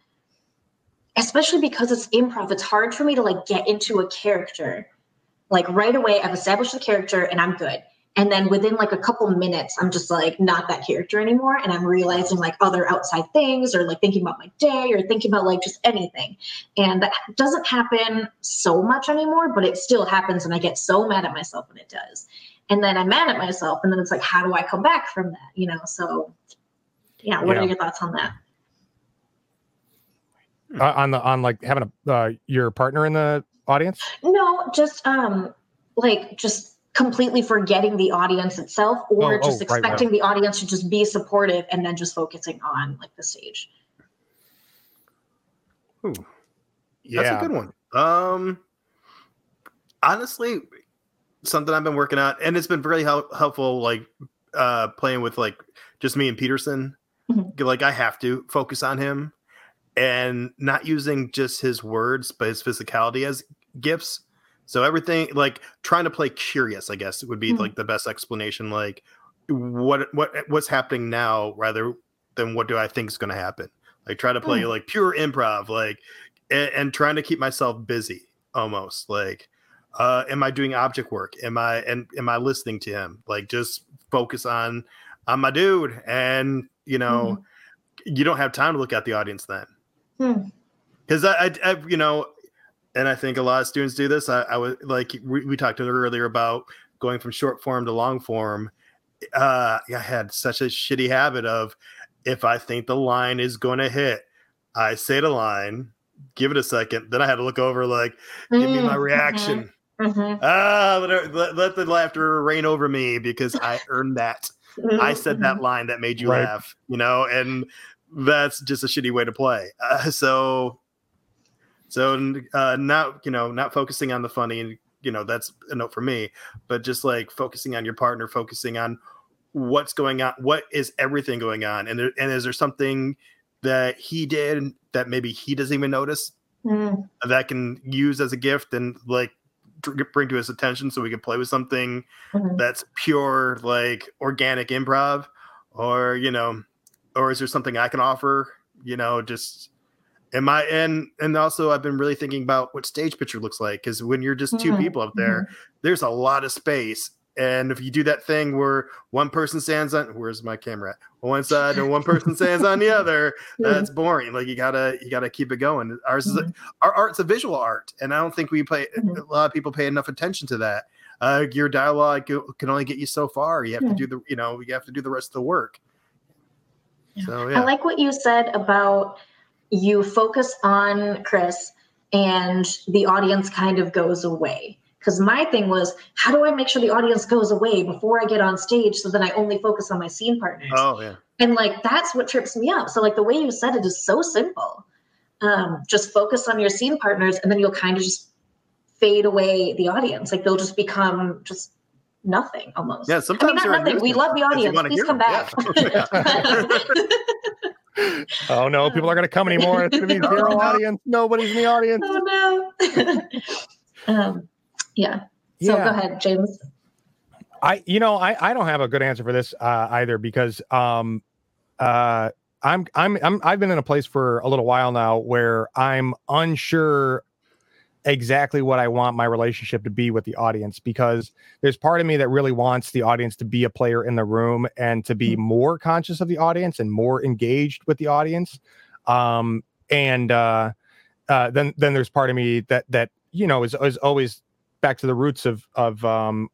especially because it's improv, it's hard for me to like get into a character. Like right away, I've established the character and I'm good and then within like a couple minutes i'm just like not that character anymore and i'm realizing like other outside things or like thinking about my day or thinking about like just anything and that doesn't happen so much anymore but it still happens and i get so mad at myself when it does and then i'm mad at myself and then it's like how do i come back from that you know so yeah what Yeah. are your thoughts on that uh, on the on like having a uh, your partner in the audience? No, just um like just completely forgetting the audience itself or Oh, just oh, right, right. expecting the audience to just be supportive and then just focusing on like the stage. That's a good one. Um, honestly, something I've been working on, and it's been really hel- helpful. Like uh, playing with like just me and Peterson. Mhm. Like I have to focus on him, and not using just his words, but his physicality as gifts. So everything, like trying to play curious, I guess would be Mhm. like the best explanation. Like what what what's happening now, rather than what do I think is going to happen. Like try to play Hmm. like pure improv, like and, and trying to keep myself busy almost like uh am i doing object work am i and am i listening to him like just focus on on my dude and you know you don't have time to look at the audience then Hmm. because I, I, I you know and i think a lot of students do this. I, I was like we, we talked earlier about going from short form to long form. Uh i had such a shitty habit of if i think the line is going to hit i say the line give it a second then i had to look over like give me my Mm, reaction. mhm, mhm, ah let, let, let the laughter reign over me because i (laughs) earned that. I said that line that made you Right. laugh, you know, and that's just a shitty way to play. Uh, so, so uh, not you know not focusing on the funny, and you know that's a note for me, but just like focusing on your partner, focusing on what's going on, what is everything going on, and there, and is there something that he did that maybe he doesn't even notice mhm, that can use as a gift and like bring to his attention so we can play with something mhm. that's pure like organic improv or you know or is there something i can offer you know just am i and and also i've been really thinking about what stage picture looks like because when you're just two Mhm, people up there there's a lot of space and if you do that thing where one person stands on where's my camera at? on one side and one person stands on the (laughs) other that's boring like you gotta you gotta keep it going ours is Mhm. our art's a visual art and i don't think we pay Mhm. a lot of people pay enough attention to that uh, your dialogue can only get you so far you have Yeah. to do the you know you have to do the rest of the work Yeah. so I like what you said about you focus on Chris and the audience kind of goes away. Because my thing was, how do I make sure the audience goes away before I get on stage so then I only focus on my scene partners? oh yeah And like that's what trips me up. So like the way you said it is so simple. Um, just focus on your scene partners and then you'll kind of just fade away the audience. Like they'll just become just nothing almost. yeah I mean, sometimes not they're nothing. We love the audience. Please come them. back. Yeah. (laughs) (laughs) Oh no, people are going to come anymore. It's going to be (laughs) zero audience. Nobody's in the audience. oh no. (laughs) um, yeah. So Yeah. go ahead, James. I, you know, I, I don't have a good answer for this uh, either because um, uh, I'm, I'm, I'm, I've been in a place for a little while now where I'm unsure exactly what I want my relationship to be with the audience because there's part of me that really wants the audience to be a player in the room and to be more conscious of the audience and more engaged with the audience. Um, and uh, uh, then, then there's part of me that, that, you know, is, is always back to the roots of, of, um,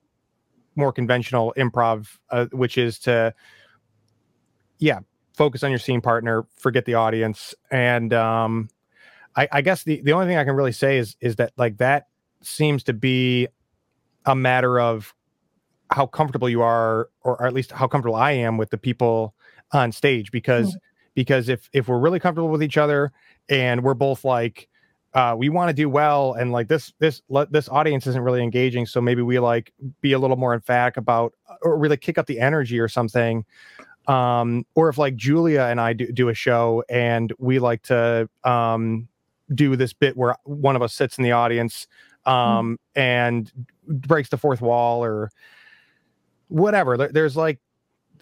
more conventional improv, uh, which is to, yeah, focus on your scene partner, forget the audience, and um, I, I guess the the only thing I can really say is is that like that seems to be a matter of how comfortable you are, or, or at least how comfortable I am with the people on stage, because because if if we're really comfortable with each other and we're both like uh, we want to do well and like this this this audience isn't really engaging so maybe we like be a little more emphatic about or really kick up the energy or something um or if like julia and i do, do a show and we like to um do this bit where one of us sits in the audience um and breaks the fourth wall or whatever. There's like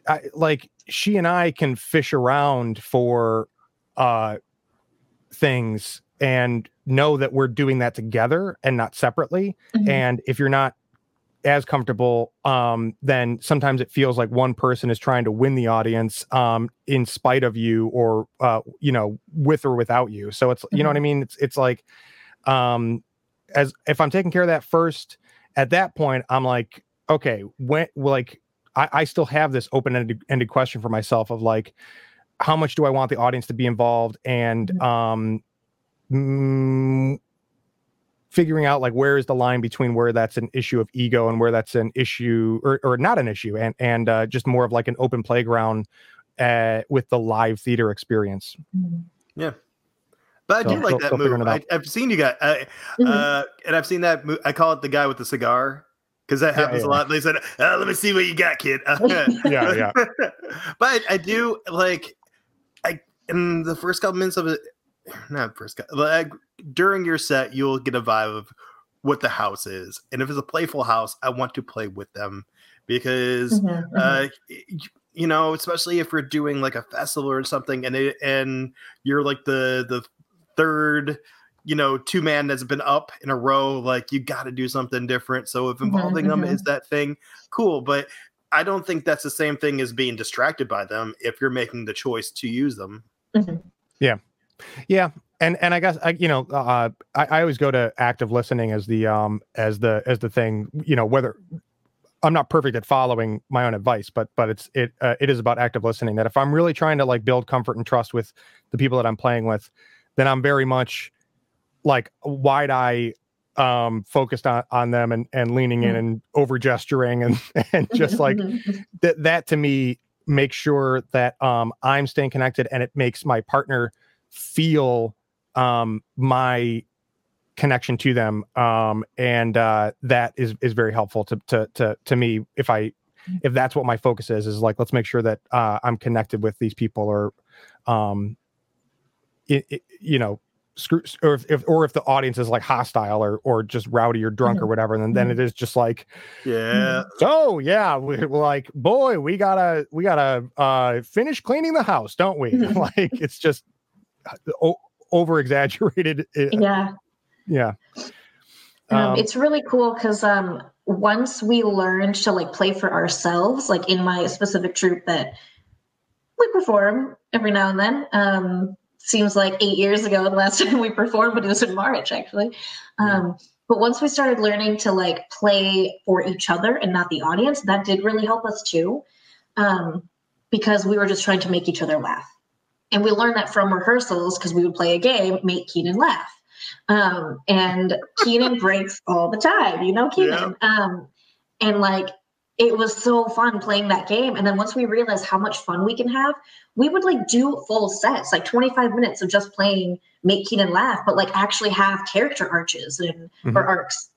I, like she and i can fish around for uh things and know that we're doing that together and not separately. Mhm. and if you're not as comfortable um then sometimes it feels like one person is trying to win the audience um in spite of you or uh you know with or without you. So it's you know what i mean? It's it's like um as if i'm taking care of that first at that point i'm like okay when like i, I still have this open-ended ended question for myself of like how much do i want the audience to be involved? And Mhm. um mm, figuring out like where is the line between where that's an issue of ego and where that's an issue or, or not an issue and and uh, just more of like an open playground uh, with the live theater experience. Yeah. But I So, do like still- that still figuring move. I, i've seen you guys, uh, Mhm. uh, and I've seen that. Mo- I call it the guy with the cigar because that happens yeah. a lot. They said, uh, "Let me see what you got, kid." (laughs) (laughs) Yeah, yeah. but I do like, I in the first couple minutes of it, (sighs) not first, cou- like during your set, you'll get a vibe of what the house is, and if it's a playful house, I want to play with them because Mhm, mhm. uh y- you know especially if you're doing like a festival or something and it and you're like the the third you know two man that's been up in a row like you got to do something different so if Mhm, involving them is that thing cool but i don't think that's the same thing as being distracted by them if you're making the choice to use them Mhm. Yeah, and and I guess I you know uh, I, I always go to active listening as the um as the as the thing you know whether I'm not perfect at following my own advice, but but it's it uh, it is about active listening. That if I'm really trying to like build comfort and trust with the people that I'm playing with, then I'm very much like wide eye um focused on on them and and leaning in Mhm. and over gesturing and (laughs) and just like (laughs) that that to me makes sure that um I'm staying connected and it makes my partner feel um my connection to them um and uh that is is very helpful to to to to me if I if that's what my focus is is like let's make sure that uh I'm connected with these people or um it, it, you know screw or if, if or if the audience is like hostile or or just rowdy or drunk or whatever then then Mhm. it is just like yeah so yeah, we, we're like, boy, we gotta we gotta uh finish cleaning the house, don't we? (laughs) Mhm. like it's just o- over exaggerated. (laughs) yeah yeah. Um, Um, it's really cool because um, once we learned to like play for ourselves, like in my specific troupe that we perform every now and then. Um, seems like eight years ago the last (laughs) time we performed, but it was in March actually. Um, but once we started learning to like play for each other and not the audience, that did really help us too, um, because we were just trying to make each other laugh. And we learned that from rehearsals because we would play a game, make Keenan laugh. Um, and (laughs) Keenan breaks all the time, you know, Keenan. Um, and like it was so fun playing that game. And then once we realized how much fun we can have, we would like do full sets, like 25 minutes of just playing Make Keenan Laugh, but like actually have character arches and or Mhm. arcs.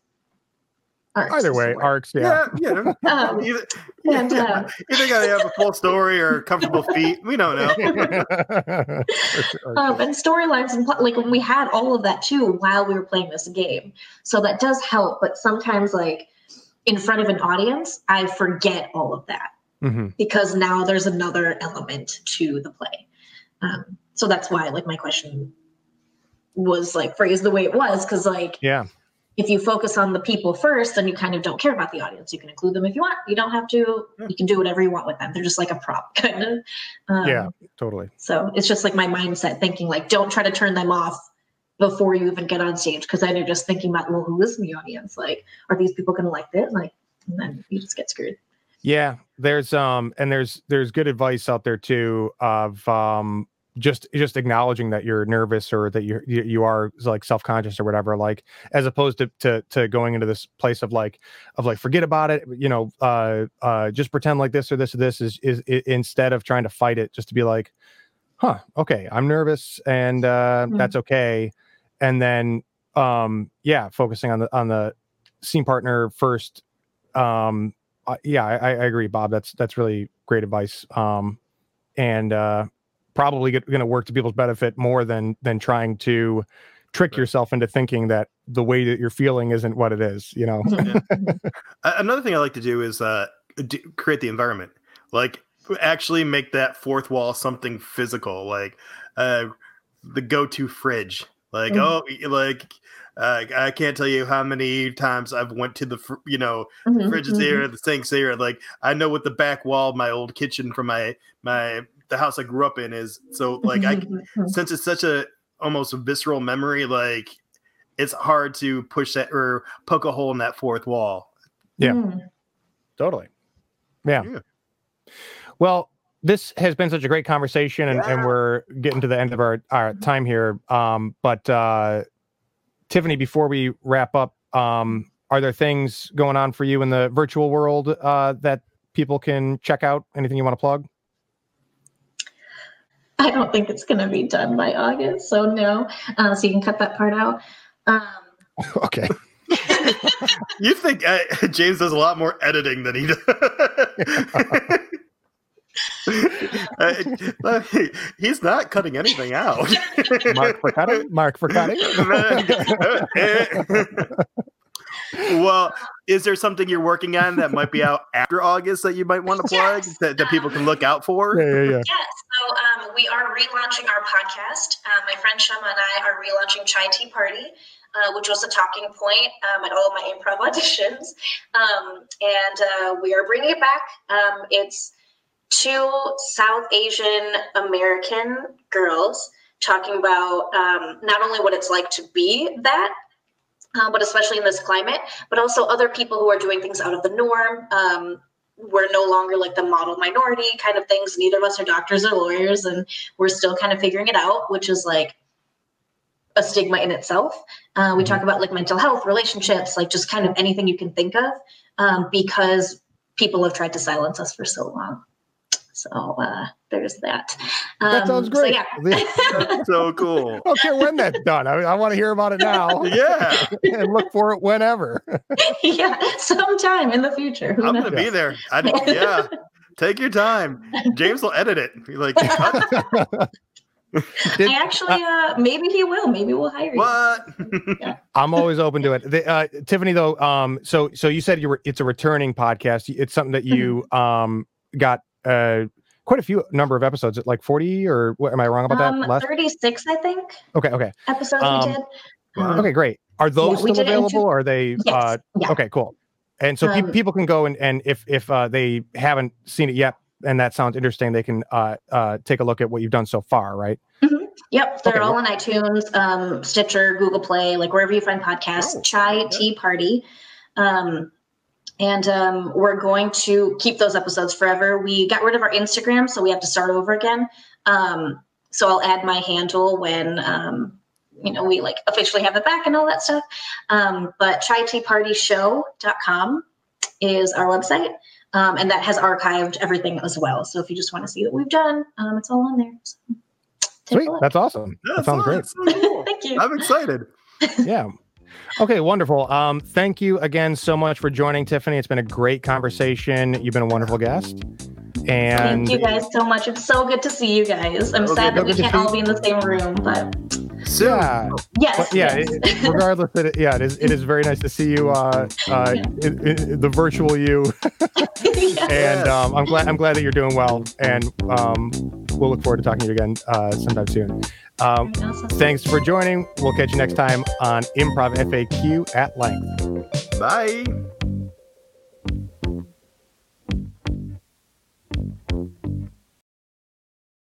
Arcs Either way, word. arcs. Yeah. yeah yeah (laughs) Um, either, and, (laughs) uh, either gotta have a full story or comfortable feet we don't know (laughs) um, and storylines and pl- like when we had all of that too while we were playing this game so that does help but sometimes like in front of an audience i forget all of that Mhm. because now there's another element to the play um, so that's why like my question was like phrased the way it was because like Yeah. If you focus on the people first then you kind of don't care about the audience. You can include them if you want. You don't have to. You can do whatever you want with them. They're just like a prop (laughs) kind of. Um, Yeah. Totally. so it's just like my mindset thinking like don't try to turn them off before you even get on stage. Because then you're just thinking about well who is the audience? Like are these people gonna like this? Like and then you just get screwed. Yeah, there's um and there's there's good advice out there too of um just just acknowledging that you're nervous or that you you are like self-conscious or whatever like as opposed to to to going into this place of like of like forget about it you know uh uh just pretend like this or this or this is is, i instead of trying to fight it just to be like huh okay i'm nervous and uh Mhm. that's okay and then um yeah focusing on the on the scene partner first um uh, yeah, I, I agree, Bob. That's that's really great advice. Um, and uh, probably going to work to people's benefit more than than trying to trick yourself into thinking that the way that you're feeling isn't what it is. You know. (laughs) A- Another thing I like to do is uh, d- create the environment. Like actually make that fourth wall something physical, like uh, the go-to fridge. Like Mhm. oh, like uh, I can't tell you how many times I've went to the fr- you know Mhm, fridge is mhm. here, the sink's here. Like I know what the back wall of my old kitchen from my my the house I grew up in is. So like I Mhm, mhm. since it's such a almost visceral memory, like it's hard to push that or poke a hole in that fourth wall. Yeah. Mhm. Totally. Yeah. Yeah. Well, this has been such a great conversation, and, and we're getting to the end of our, our time here. Um, but uh, Tiffany, before we wrap up, um, are there things going on for you in the virtual world uh, that people can check out? Anything you want to plug? (laughs) I don't think it's going to be done by August, so no. Uh, so you can cut that part out. Um, (laughs) okay. (laughs) You think uh, James does a lot more editing than he does. Uh, he's not cutting anything out. Mark for cutting. Mark for cutting. Well, is there something you're working on that might be out after August that you might want to plug Yes. that, that people can look out for? yeah, yeah, yeah. Yes, so um, we are relaunching our podcast. Uh, my friend Shama and I are relaunching Chai Tea Party, uh, which was a talking point um, at all of my improv (laughs) auditions. Um, and uh, we are bringing it back. Um, it's two South Asian American girls talking about um, not only what it's like to be that, uh, but especially in this climate, but also other people who are doing things out of the norm. Um, we're no longer like the model minority kind of things. Neither of us are doctors or lawyers, and we're still kind of figuring it out, which is like a stigma in itself. Uh, we talk about like mental health, relationships, like just kind of anything you can think of, um, because people have tried to silence us for so long. So uh, there's that. Um, That sounds so great. yeah. (laughs) (laughs) So cool. I don't care when that's done. I, I want to hear about it now (laughs) Yeah, and look for it whenever. yeah, sometime in the future. Who I'm knows? gonna be there. I, yeah, take your time. James will edit it. Be like, cut. Did- I actually, uh, maybe he will. Maybe we'll hire you. what? I'm always open to it. The, uh, Tiffany, though, um, so so you said you were it's a returning podcast. It's something that you um got uh quite a few number of episodes, at like 40 or what am I wrong about um, that? Last 36, I think, okay, okay, episodes Um, we did. Um, okay, great. Are those we still did it in available? two- Or are they? Yes. Uh, yeah. okay, cool. And so pe- Um, people can go and and if if uh, they haven't seen it yet and that sounds interesting, they can uh uh take a look at what you've done so far, right? Yep, they're Okay, all on iTunes, um, Stitcher, Google Play, like wherever you find podcasts. Oh, Chai okay. Tea Party, um, and um, we're going to keep those episodes forever. We got rid of our Instagram, so we have to start over again. Um, so I'll add my handle when um, you know we like officially have it back and all that stuff. Um, but chai tea party show.com is our website. Um, and that has archived everything as well. So if you just want to see what we've done, um, it's all on there. So Sweet. That's awesome. Yeah, that sounds fun. great. So cool. (laughs) Thank you. I'm excited. yeah. (laughs) Okay, wonderful. Um, thank you again so much for joining, Tiffany. It's been a great conversation. You've been a wonderful guest. And Thank you guys so much. It's so good to see you guys. I'm Okay, sad that we good to can't all be in the same room, but Soon. Yeah. Yes. But yeah. Yes. It, (laughs) regardless, it, yeah, it is. It is very nice to see you, uh, uh, it, the virtual you. (laughs) yes. And um, I'm glad. I'm glad that you're doing well, and um, we'll look forward to talking to you again uh, sometime soon. Um. Thanks for joining. We'll catch you next time on Improv FAQ at length. Bye.